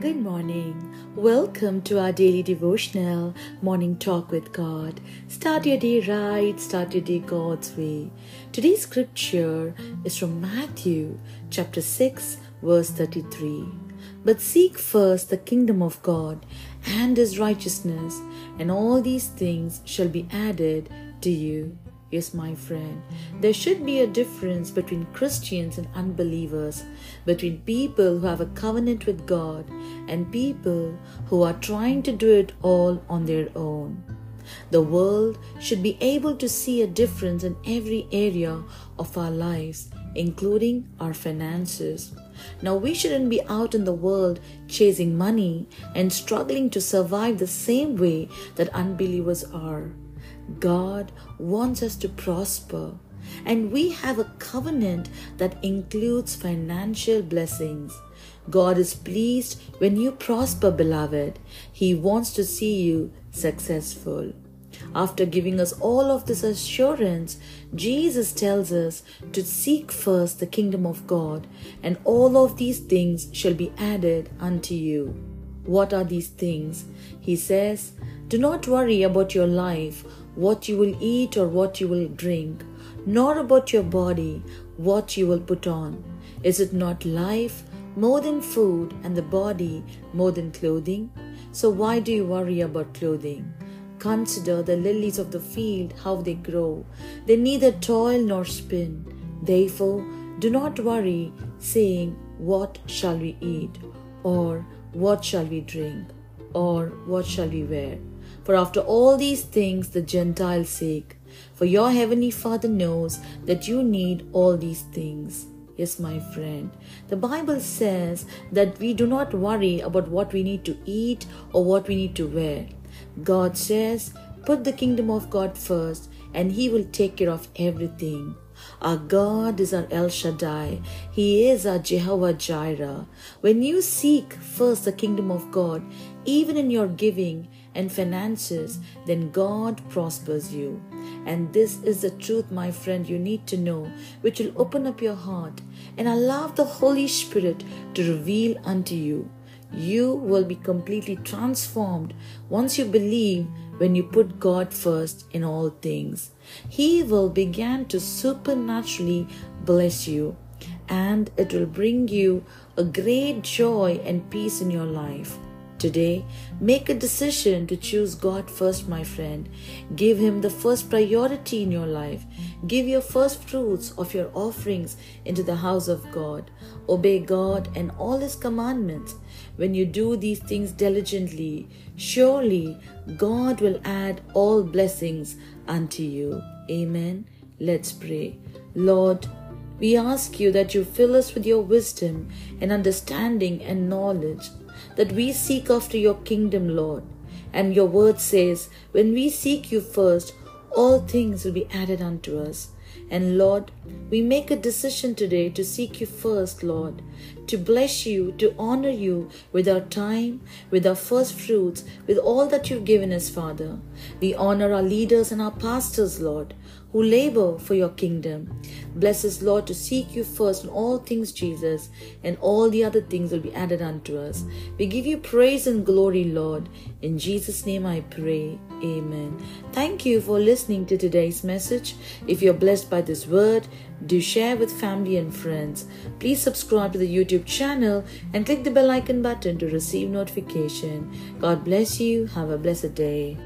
Good morning. Welcome to our daily devotional morning talk with God. Start your day right, start your day God's way. Today's scripture is from Matthew chapter 6, verse 33. But seek first the kingdom of God and his righteousness, and all these things shall be added to you. Yes, my friend, there should be a difference between Christians and unbelievers, between people who have a covenant with God and people who are trying to do it all on their own. The world should be able to see a difference in every area of our lives, including our finances. Now, we shouldn't be out in the world chasing money and struggling to survive the same way that unbelievers are. God wants us to prosper. And we have a covenant that includes financial blessings. God is pleased when you prosper, beloved. He wants to see you successful. After giving us all of this assurance, Jesus tells us to seek first the kingdom of God, and all of these things shall be added unto you. What are these things? He says, Do not worry about your life what you will eat or what you will drink, nor about your body, what you will put on. Is it not life more than food and the body more than clothing? So why do you worry about clothing? Consider the lilies of the field, how they grow. They neither toil nor spin. Therefore, do not worry, saying, What shall we eat? Or what shall we drink? Or what shall we wear? For after all these things the Gentiles seek. For your heavenly Father knows that you need all these things. Yes, my friend. The Bible says that we do not worry about what we need to eat or what we need to wear. God says, put the kingdom of God first and He will take care of everything. Our God is our El Shaddai. He is our Jehovah Jireh. When you seek first the kingdom of God, even in your giving and finances, then God prospers you. And this is the truth, my friend, you need to know, which will open up your heart and allow the Holy Spirit to reveal unto you. You will be completely transformed once you believe when you put God first in all things. He will begin to supernaturally bless you and it will bring you a great joy and peace in your life. Today, make a decision to choose God first, my friend. Give Him the first priority in your life. Give your first fruits of your offerings into the house of God. Obey God and all His commandments. When you do these things diligently, surely God will add all blessings unto you. Amen. Let's pray. Lord, we ask you that you fill us with your wisdom and understanding and knowledge that we seek after your kingdom, Lord. And your word says, when we seek you first, all things will be added unto us. And Lord, we make a decision today to seek you first, Lord, to bless you, to honor you with our time, with our first fruits, with all that you've given us, Father. We honor our leaders and our pastors, Lord, who labor for your kingdom. Bless us, Lord, to seek you first in all things, Jesus, and all the other things will be added unto us. We give you praise and glory, Lord. In Jesus' name I pray. Amen. Thank you for listening to today's message. If you're blessed by this word, do share with family and friends. Please subscribe to the YouTube channel and click the bell icon button to receive notification. God bless you. Have a blessed day.